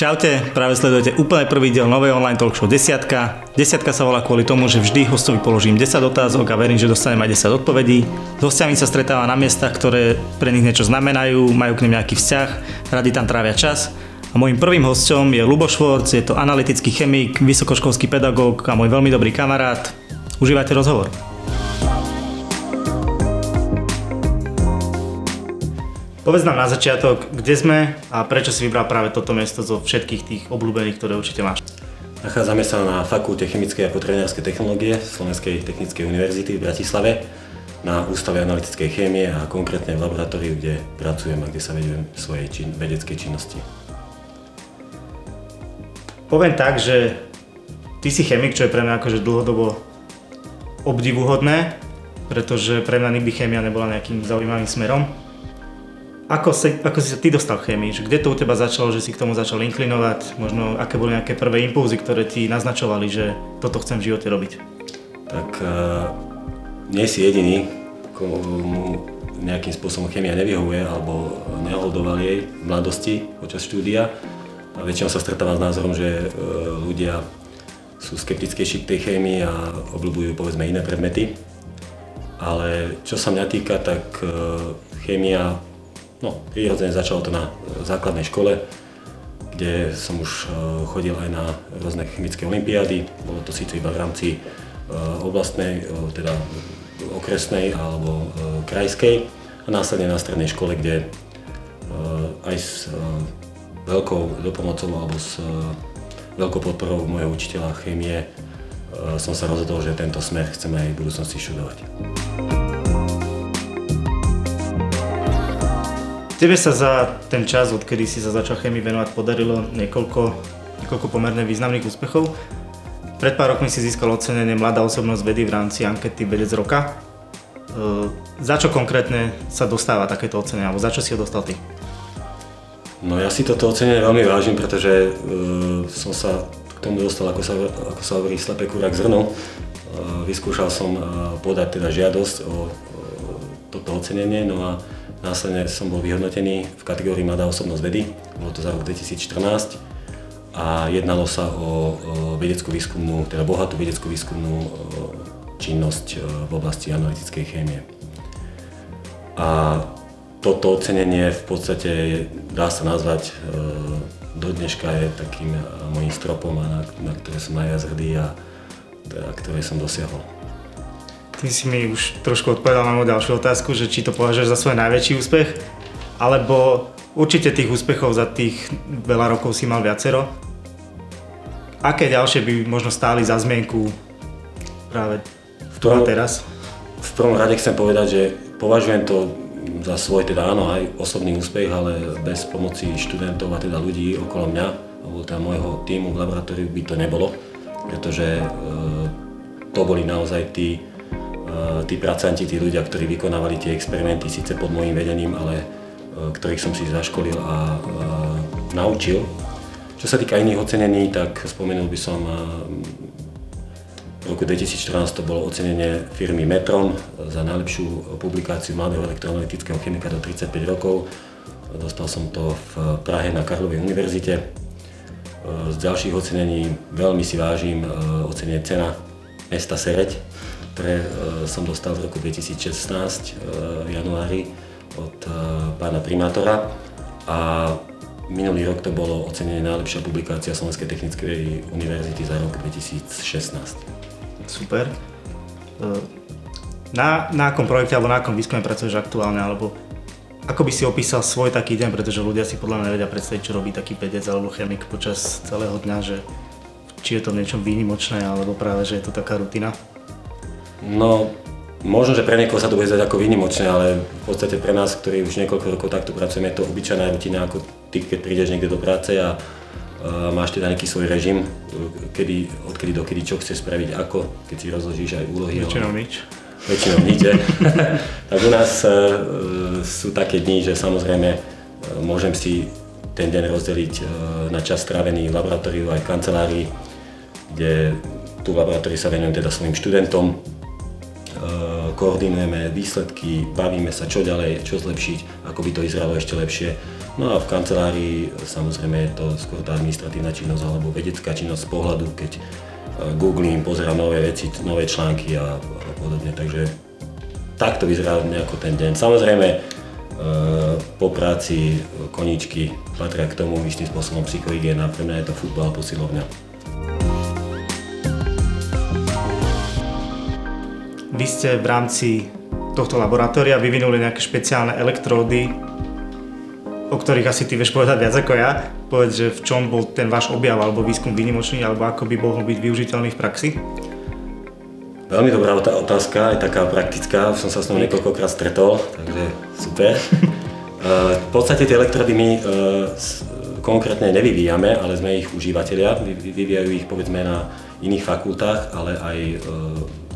Čaute, práve sledujete úplne prvý diel novej online talk show Desiatka. Desiatka sa volá kvôli tomu, že vždy hostovi položím 10 otázok a verím, že dostanem aj 10 odpovedí. S hostiami sa stretáva na miestach, ktoré pre nich niečo znamenajú, majú k nim nejaký vzťah, radi tam trávia čas. A môjim prvým hostom je Lubo Švorc, je to analytický chemik, vysokoškolský pedagóg a môj veľmi dobrý kamarát. Užívajte rozhovor. Povedz nám na začiatok, kde sme a prečo si vybral práve toto miesto zo všetkých tých obľúbených, ktoré určite máš. Nachádzame sa na Fakulte chemickej a potravinárskej technológie Slovenskej technickej univerzity v Bratislave na Ústave analytickej chémie a konkrétne v laboratóriu, kde pracujem a kde sa vedujem svojej čin- vedeckej činnosti. Poviem tak, že ty si chemik, čo je pre mňa akože dlhodobo obdivuhodné, pretože pre mňa nikdy chémia nebola nejakým zaujímavým smerom. Ako, si, ako si sa ty dostal k chémii? Že kde to u teba začalo, že si k tomu začal inklinovať? Možno aké boli nejaké prvé impulzy, ktoré ti naznačovali, že toto chcem v živote robiť? Tak uh, nie si jediný, komu nejakým spôsobom chémia nevyhovuje alebo neholdoval jej v mladosti počas štúdia. A väčšinou sa stretávam s názorom, že uh, ľudia sú skeptickejší k tej chémii a obľúbujú povedzme iné predmety. Ale čo sa mňa týka, tak uh, chémia No, prirodzene začalo to na základnej škole, kde som už e, chodil aj na rôzne chemické olimpiády. Bolo to síce iba v rámci e, oblastnej, e, teda okresnej alebo krajskej a následne na strednej škole, kde aj s veľkou dopomocou alebo s veľkou podporou môjho učiteľa chémie som sa rozhodol, že tento smer chcem aj v budúcnosti študovať. Tebe sa za ten čas, odkedy si sa začal chemii venovať, podarilo niekoľko, niekoľko pomerne významných úspechov. Pred pár rokmi si získal ocenenie Mladá osobnosť vedy v rámci ankety Vedec roka. E, za čo konkrétne sa dostáva takéto ocenenie, alebo za čo si ho dostal ty? No ja si toto ocenenie veľmi vážim, pretože e, som sa k tomu dostal, ako sa, ako sa hovorí, slepé kurák zrno. E, vyskúšal som e, podať teda žiadosť o, o toto ocenenie, no a Následne som bol vyhodnotený v kategórii Mladá osobnosť vedy, bolo to za rok 2014 a jednalo sa o, vedeckú výskumnú, teda bohatú vedeckú výskumnú činnosť e, v oblasti analytickej chémie. A toto ocenenie v podstate dá sa nazvať e, do dneška je takým e, môjim stropom, na, na ktoré som najviac hrdý a teda, ktoré som dosiahol. Ty si mi už trošku odpovedal na moju ďalšiu otázku, že či to považuješ za svoj najväčší úspech, alebo určite tých úspechov za tých veľa rokov si mal viacero. Aké ďalšie by možno stáli za zmienku práve v tom, teraz? V prvom rade chcem povedať, že považujem to za svoj, teda áno, aj osobný úspech, ale bez pomoci študentov a teda ľudí okolo mňa, alebo teda môjho týmu v laboratóriu by to nebolo, pretože e, to boli naozaj tí tí pracanti, tí ľudia, ktorí vykonávali tie experimenty síce pod môjim vedením, ale eh, ktorých som si zaškolil a, a naučil. Čo sa týka iných ocenení, tak spomenul by som eh, v roku 2014 to bolo ocenenie firmy Metron za najlepšiu publikáciu mladého elektroanalytického chemika do 35 rokov. Dostal som to v Prahe na Karlovej univerzite. Z ďalších ocenení veľmi si vážim ocenenie cena mesta Sereď ktoré e, som dostal v roku 2016 e, v januári od e, pána primátora a minulý rok to bolo ocenenie najlepšia publikácia Slovenskej technickej univerzity za rok 2016. Super. Na, na akom projekte alebo na akom výskume pracuješ aktuálne, alebo ako by si opísal svoj taký deň, pretože ľudia si podľa mňa nevedia predstaviť, čo robí taký vedec alebo chemik počas celého dňa, že či je to niečo výnimočné, alebo práve, že je to taká rutina? No, možno, že pre niekoho sa to bude zdať ako výnimočné, ale v podstate pre nás, ktorí už niekoľko rokov takto pracujeme, je to obyčajná rutina, ako ty, keď prídeš niekde do práce a uh, máš teda nejaký svoj režim, kedy, odkedy do kedy čo chceš spraviť, ako, keď si rozložíš aj úlohy. Väčšinou nič. Väčšinou nič, Tak u nás uh, sú také dni, že samozrejme uh, môžem si ten deň rozdeliť na čas strávený v laboratóriu aj v kancelárii, kde tu v laboratórii sa venujem teda svojim študentom, koordinujeme výsledky, bavíme sa, čo ďalej, čo zlepšiť, ako by to vyzeralo ešte lepšie. No a v kancelárii samozrejme je to skôr tá administratívna činnosť alebo vedecká činnosť z pohľadu, keď e, googlím, pozerám nové veci, nové články a, a podobne. Takže takto vyzerá nejako ten deň. Samozrejme, e, po práci koníčky patria k tomu istým spôsobom psychohygiena. Pre mňa je to futbal, posilovňa. Vy ste v rámci tohto laboratória vyvinuli nejaké špeciálne elektródy, o ktorých asi ty vieš povedať viac ako ja. Povedz, že v čom bol ten váš objav alebo výskum výnimočný, alebo ako by mohol byť využiteľný v praxi? Veľmi dobrá otázka, aj taká praktická, som sa s ňou niekoľkokrát stretol, takže super. v podstate tie elektrody my e, konkrétne nevyvíjame, ale sme ich užívateľia, vyvíjajú ich povedzme na iných fakultách, ale aj e,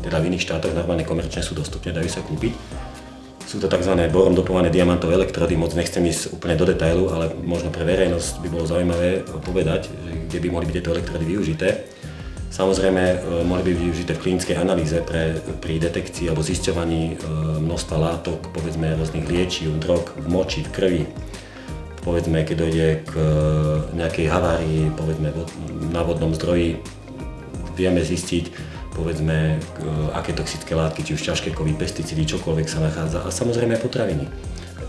teda v iných štátoch normálne komerčne sú dostupné, dajú sa kúpiť. Sú to tzv. borom dopované diamantové elektrody, moc nechcem ísť úplne do detailu, ale možno pre verejnosť by bolo zaujímavé povedať, kde by mohli byť tieto elektrody využité. Samozrejme, e, mohli by byť využité v klinickej analýze pre, pri detekcii alebo zisťovaní e, množstva látok, povedzme rôznych liečiv, drog v moči, v krvi. Povedzme, keď dojde k e, nejakej havárii, povedzme na vodnom zdroji, vieme zistiť, povedzme, aké toxické látky, či už ťažké kovy, pesticídy, čokoľvek sa nachádza a samozrejme aj potraviny.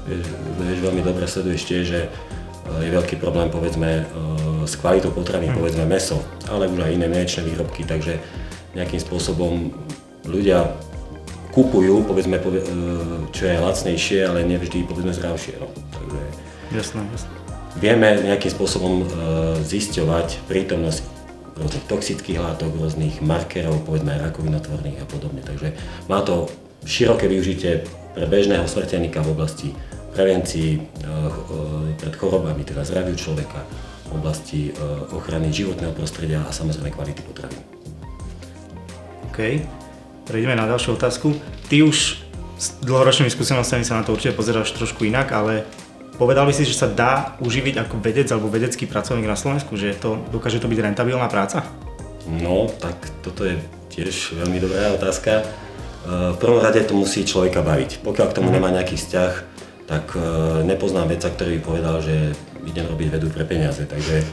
Vieš, vieš veľmi dobre sleduješ tiež, že e, je veľký problém povedzme e, s kvalitou potravín, mm. povedzme meso, ale už aj iné mliečne výrobky, takže nejakým spôsobom ľudia kupujú, povedzme, e, čo je lacnejšie, ale nevždy povedzme zdravšie. No. Takže jasné, jasné. Vieme nejakým spôsobom zisťovať prítomnosť rôznych toxických látok, rôznych markerov, povedzme aj rakovinotvorných a podobne. Takže má to široké využitie pre bežného smrteľníka v oblasti prevencii eh, eh, pred chorobami, teda zdraviu človeka, v oblasti eh, ochrany životného prostredia a samozrejme kvality potravín. OK, prejdeme na ďalšiu otázku. Ty už s dlhoročnými skúsenostiami sa na to určite pozeráš trošku inak, ale Povedal by si, že sa dá uživiť ako vedec alebo vedecký pracovník na Slovensku, že to, dokáže to byť rentabilná práca? No, tak toto je tiež veľmi dobrá otázka. E, v prvom rade to musí človeka baviť. Pokiaľ k tomu mhm. nemá nejaký vzťah, tak e, nepoznám vedca, ktorý by povedal, že idem robiť vedu pre peniaze. Takže e,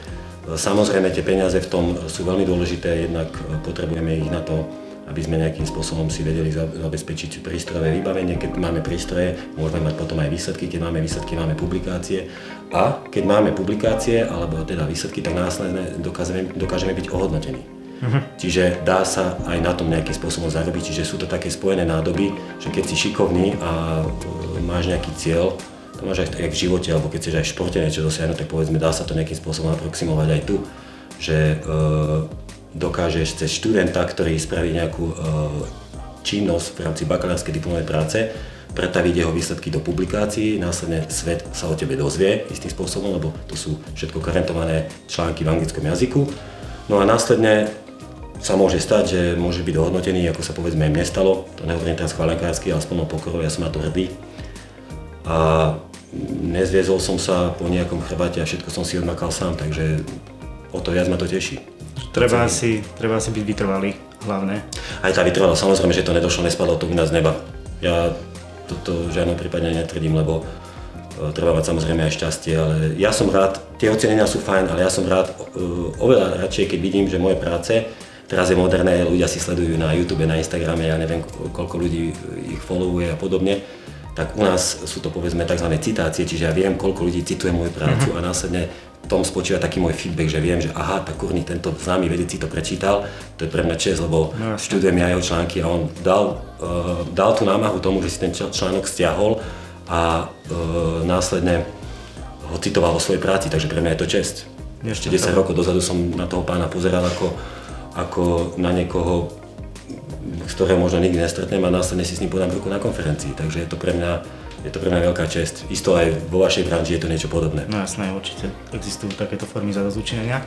samozrejme tie peniaze v tom sú veľmi dôležité, jednak potrebujeme ich na to, aby sme nejakým spôsobom si vedeli zabezpečiť prístrojové vybavenie. Keď máme prístroje, môžeme mať potom aj výsledky, keď máme výsledky, máme publikácie. A keď máme publikácie, alebo teda výsledky, tak následne dokážeme, dokážeme byť ohodnotení. Uh-huh. Čiže dá sa aj na tom nejakým spôsobom zarobiť, čiže sú to také spojené nádoby, že keď si šikovný a e, máš nejaký cieľ, to máš aj v živote, alebo keď chceš aj v športe niečo dosiahnuť, tak povedzme, dá sa to nejakým spôsobom aproximovať aj tu, že e, dokážeš cez študenta, ktorý spraví nejakú e, činnosť v rámci bakalárskej diplomovej práce, pretaviť jeho výsledky do publikácií, následne svet sa o tebe dozvie istým spôsobom, lebo to sú všetko karentované články v anglickom jazyku. No a následne sa môže stať, že môže byť dohodnotený, ako sa povedzme mne stalo, to nehovorím teraz chváľakársky, ale s plnou pokorou, ja som na to hrdý. A nezviezol som sa po nejakom chrbate a všetko som si odmakal sám, takže o to viac ma to teší. Treba si, treba si byť vytrvalý, hlavne. Aj tá vytrvalá, samozrejme, že to nedošlo, nespadlo to u nás z neba. Ja toto v žiadnom prípade netvrdím, lebo e, treba mať samozrejme aj šťastie, ale ja som rád, tie ocenenia sú fajn, ale ja som rád, e, oveľa radšej, keď vidím, že moje práce, teraz je moderné, ľudia si sledujú na YouTube, na Instagrame, ja neviem, koľko ľudí ich followuje a podobne, tak u nás sú to povedzme tzv. citácie, čiže ja viem, koľko ľudí cituje moju prácu mm-hmm. a následne tom spočíva taký môj feedback, že viem, že aha, tak kurný, tento známy vedec si to prečítal, to je pre mňa čest, lebo no, študujem ja jeho články a on dal, uh, dal tú námahu tomu, že si ten článok stiahol a uh, následne ho citoval o svojej práci, takže pre mňa je to čest. Ešte 10 rokov dozadu som na toho pána pozeral ako, ako na niekoho, ktorého možno nikdy nestretnem a následne si s ním podám ruku na konferencii, takže je to pre mňa je to pre mňa veľká čest. Isto aj vo vašej branži je to niečo podobné. No jasné, určite existujú takéto formy zadozučinenia.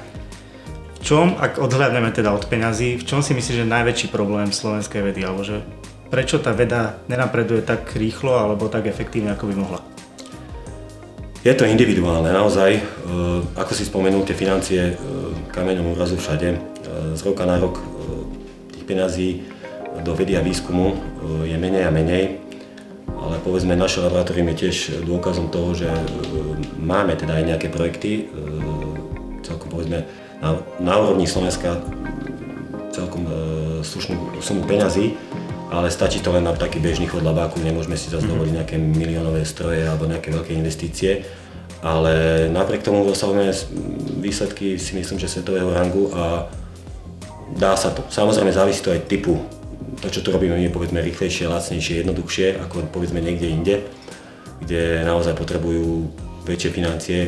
V čom, ak odhľadneme teda od peňazí, v čom si myslíš, že je najväčší problém slovenskej vedy, alebo že prečo tá veda nenapreduje tak rýchlo alebo tak efektívne, ako by mohla? Je to individuálne, naozaj. E, ako si spomenul, tie financie e, kameňom úrazu všade. E, z roka na rok tých peňazí do vedy a výskumu je menej a menej ale povedzme naše laboratórium je tiež dôkazom toho, že e, máme teda aj nejaké projekty, e, celkom povedzme na, na úrovni Slovenska celkom slušnú sumu peňazí, ale stačí to len na taký bežný chod labáku, nemôžeme si zase mhm. dovoliť nejaké miliónové stroje alebo nejaké veľké investície, ale napriek tomu dosahujeme výsledky si myslím, že svetového rangu a dá sa to. Samozrejme závisí to aj typu to, čo tu robíme, je povedzme rýchlejšie, lacnejšie, jednoduchšie, ako povedzme niekde inde, kde naozaj potrebujú väčšie financie,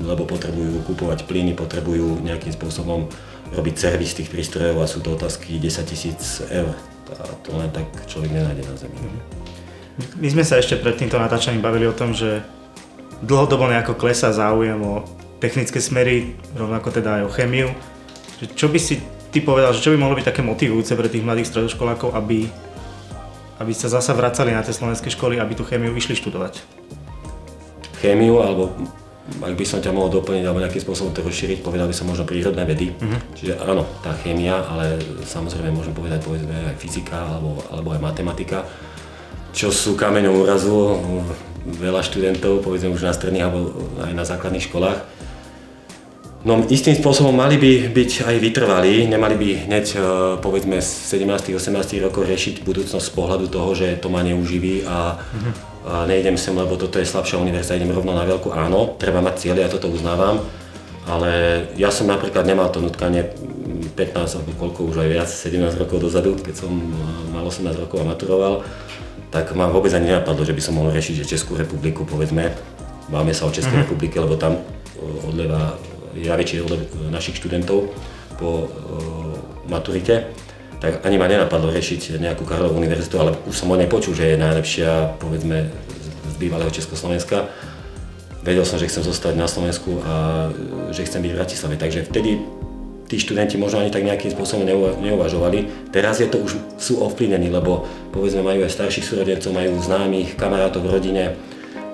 lebo potrebujú kupovať plyny, potrebujú nejakým spôsobom robiť servis tých prístrojov a sú to otázky 10 tisíc eur. A to len tak človek nenájde na Zemi. My sme sa ešte pred týmto natáčaním bavili o tom, že dlhodobo nejako klesá záujem o technické smery, rovnako teda aj o chemiu. Čo by si ty povedal, že čo by mohlo byť také motivujúce pre tých mladých stredoškolákov, aby, aby sa zasa vracali na tie slovenské školy, aby tú chémiu išli študovať? Chémiu, alebo ak by som ťa mohol doplniť alebo nejakým spôsobom to rozšíriť, povedal by som možno prírodné vedy. Uh-huh. Čiže áno, tá chémia, ale samozrejme môžem povedať povedzme aj fyzika alebo, alebo aj matematika, čo sú kameňom úrazu veľa študentov, povedzme už na stredných alebo aj na základných školách No istým spôsobom mali by byť aj vytrvalí, nemali by hneď e, povedzme 17-18 rokov riešiť budúcnosť z pohľadu toho, že to ma neuživí a, uh-huh. a nejdem sem, lebo toto je slabšia univerzita, idem rovno na veľkú. Áno, treba mať cieľe, ja toto uznávam, ale ja som napríklad nemal to nutkanie 15 alebo koľko už aj viac, 17 rokov dozadu, keď som mal 18 rokov a maturoval, tak ma vôbec ani nenapadlo, že by som mohol riešiť, že Českú republiku, povedzme, máme sa o Českej uh-huh. republike, lebo tam e, odleva väčšie od našich študentov po maturite, tak ani ma nenapadlo riešiť nejakú Karlovú univerzitu, ale už som o nej počul, že je najlepšia, povedzme, z bývalého Československa. Vedel som, že chcem zostať na Slovensku a že chcem byť v Bratislave, takže vtedy tí študenti možno ani tak nejakým spôsobom neuvažovali. Teraz je to už sú ovplyvnení, lebo povedzme majú aj starších súrodencov, majú známych, kamarátov v rodine,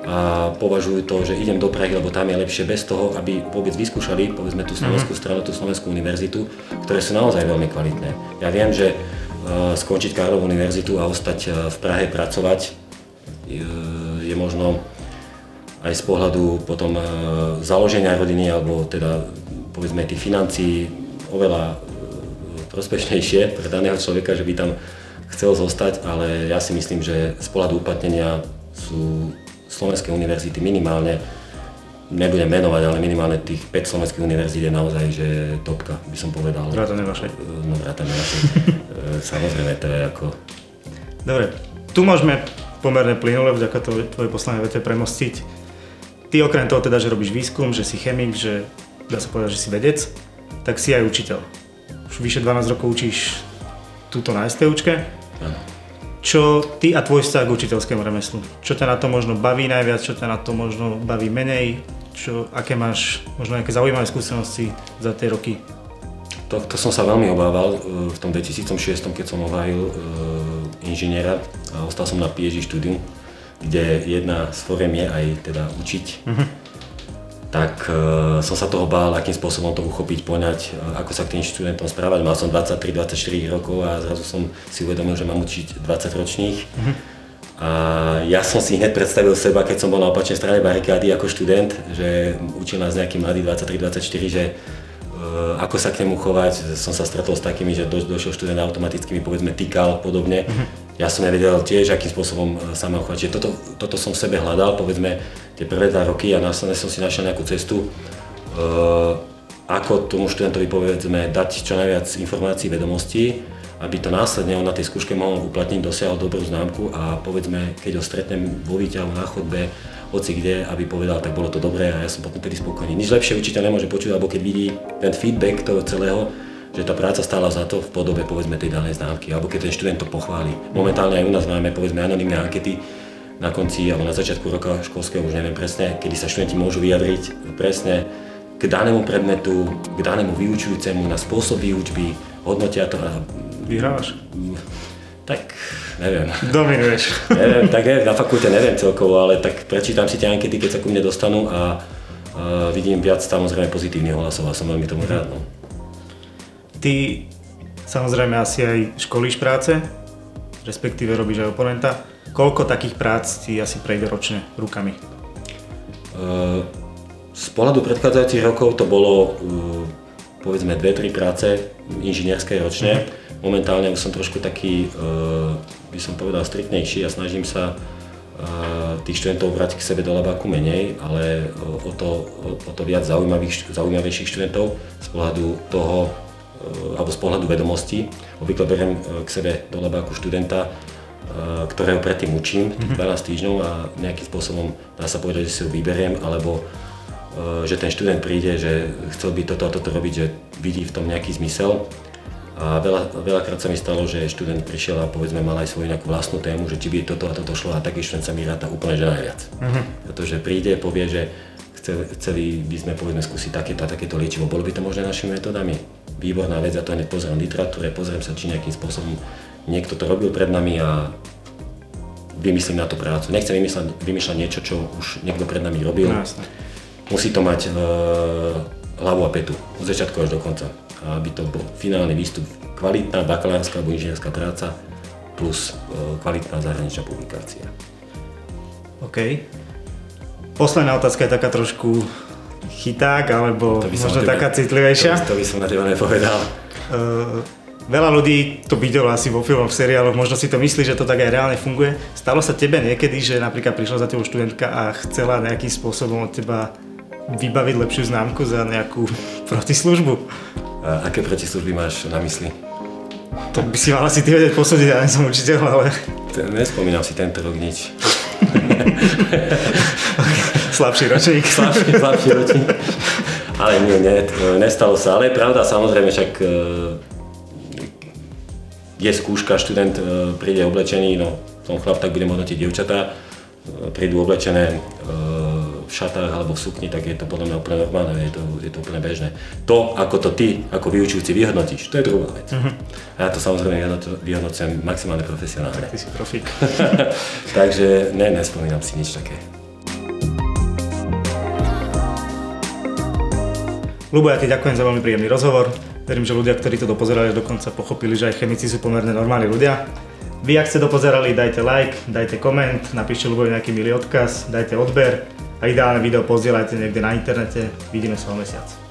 a považujú to, že idem do Prahy, lebo tam je lepšie bez toho, aby vôbec vyskúšali, povedzme tú slovenskú mhm. stranu, tú slovenskú univerzitu, ktoré sú naozaj veľmi kvalitné. Ja viem, že uh, skončiť Karlovú univerzitu a ostať uh, v Prahe pracovať je, je možno aj z pohľadu potom založenia rodiny alebo teda povedzme tých financií oveľa prospešnejšie pre daného človeka, že by tam chcel zostať, ale ja si myslím, že z pohľadu uplatnenia sú slovenské univerzity minimálne, nebudem menovať, ale minimálne tých 5 slovenských univerzít je naozaj, že topka, by som povedal. Vrátane vašej. No vrátane vašej. Samozrejme, to je ako... Dobre, tu môžeme pomerne plynule vďaka tvojej poslanej vete premostiť. Ty okrem toho teda, že robíš výskum, že si chemik, že dá sa povedať, že si vedec, tak si aj učiteľ. Už vyše 12 rokov učíš túto na STUčke. Áno čo ty a tvoj vzťah k učiteľskému remeslu? Čo ťa na to možno baví najviac, čo ťa na to možno baví menej? Čo, aké máš možno nejaké zaujímavé skúsenosti za tie roky? To, to som sa veľmi obával e, v tom 2006, keď som obhájil e, inžiniera a ostal som na PhD štúdium, kde jedna z foriem je aj teda učiť. Uh-huh tak uh, som sa toho bál, akým spôsobom to uchopiť, poňať, uh, ako sa k tým študentom správať. Mal som 23-24 rokov a zrazu som si uvedomil, že mám učiť 20 ročných. Mm-hmm. A ja som si hneď predstavil seba, keď som bol na opačnej strane barikády ako študent, že učil nás nejaký mladý 23-24, že uh, ako sa k nemu chovať. Som sa stretol s takými, že do, došiel študent automaticky mi povedzme týkal podobne. Mm-hmm ja som nevedel tiež, akým spôsobom sa mám chovať. Toto, toto som v sebe hľadal, povedzme, tie prvé dva roky a následne som si našiel nejakú cestu, uh, ako tomu študentovi povedzme dať čo najviac informácií, vedomostí, aby to následne on na tej skúške mohol uplatniť, dosiahol dobrú známku a povedzme, keď ho stretnem vo výťahu na chodbe, hoci kde, aby povedal, tak bolo to dobré a ja som potom tedy spokojný. Nič lepšie učiteľ nemôže počuť, alebo keď vidí ten feedback toho celého, že tá práca stála za to v podobe povedzme tej danej známky, alebo keď ten študent to pochváli. Momentálne aj u nás máme povedzme anonimné ankety na konci alebo na začiatku roka školského, už neviem presne, kedy sa študenti môžu vyjadriť presne k danému predmetu, k danému vyučujúcemu, na spôsob výučby, hodnotia to a... Vyhrávaš? Tak, neviem. Dominuješ. neviem, tak neviem, na fakulte neviem celkovo, ale tak prečítam si tie ankety, keď sa ku mne dostanú a, a vidím viac samozrejme pozitívnych hlasov a som veľmi tomu rád. No. Ty samozrejme asi aj školíš práce, respektíve robíš aj oponenta. Koľko takých prác ti asi prejde ročne rukami? Uh, z pohľadu predchádzajúcich rokov to bolo uh, povedzme 2-3 práce inžinierskej ročne. Mm-hmm. Momentálne už som trošku taký, uh, by som povedal, striktnejší a snažím sa tých študentov brať k sebe do labáku menej, ale o to, o to viac zaujímavých, zaujímavejších študentov z pohľadu toho, alebo z pohľadu vedomostí. Obvykle beriem k sebe do labáku študenta, ktorého predtým učím mm-hmm. 12 týždňov a nejakým spôsobom dá sa povedať, že si ho vyberiem, alebo že ten študent príde, že chcel by toto a toto robiť, že vidí v tom nejaký zmysel a veľa, veľakrát sa mi stalo, že študent prišiel a povedzme mal aj svoju nejakú vlastnú tému, že či by toto a toto šlo a taký študent sa mi ráta úplne že najviac. Uh-huh. Pretože príde, povie, že chceli by sme povedzme skúsiť takéto a takéto liečivo, bolo by to možné našimi metodami. Výborná vec, ja to hneď pozriem v literatúre, pozriem sa, či nejakým spôsobom niekto to robil pred nami a vymyslím na to prácu. Nechcem vymýšľať, vymýšľať niečo, čo už niekto pred nami robil. No, Musí to mať e, hlavu a petu, od začiatku až do konca aby to bol finálny výstup kvalitná bakalárska alebo inžinierská práca plus e, kvalitná zahraničná publikácia. OK. Posledná otázka je taká trošku chyták, alebo možno teba, taká citlivejšia. To, to by som na teba nepovedal. Uh, veľa ľudí to videlo asi vo filmoch, v seriáloch, možno si to myslí, že to tak aj reálne funguje. Stalo sa tebe niekedy, že napríklad prišla za tebou študentka a chcela nejakým spôsobom od teba vybaviť lepšiu známku za nejakú protislužbu? A aké protislužby máš na mysli? To by si mal asi ty vedieť posúdiť, ja nie som učiteľ, ale... Nespomínam si tento rok nič. slabší ročník. slabší, slabší ročník. Ale nie, nie, nestalo sa. Ale je pravda, samozrejme, však e, je skúška, študent e, príde oblečený, no som chlap, tak budem hodnotiť dievčatá, e, prídu oblečené v šatách alebo v sukni, tak je to podľa mňa úplne normálne, je to, je to úplne bežné. To, ako to ty, ako vyučujúci vyhodnotíš, to je druhá vec. Uh-huh. A ja to samozrejme vyhodnocujem maximálne profesionálne. Ty si profík. Takže ne, nespomínam si nič také. Lubo, ja ti ďakujem za veľmi príjemný rozhovor. Verím, že ľudia, ktorí to dopozerali, dokonca pochopili, že aj chemici sú pomerne normálni ľudia. Vy, ak ste dopozerali, dajte like, dajte koment, napíšte Lubovi nejaký milý odkaz, dajte odber a ideálne video pozdieľajte niekde na internete. Vidíme sa o mesiac.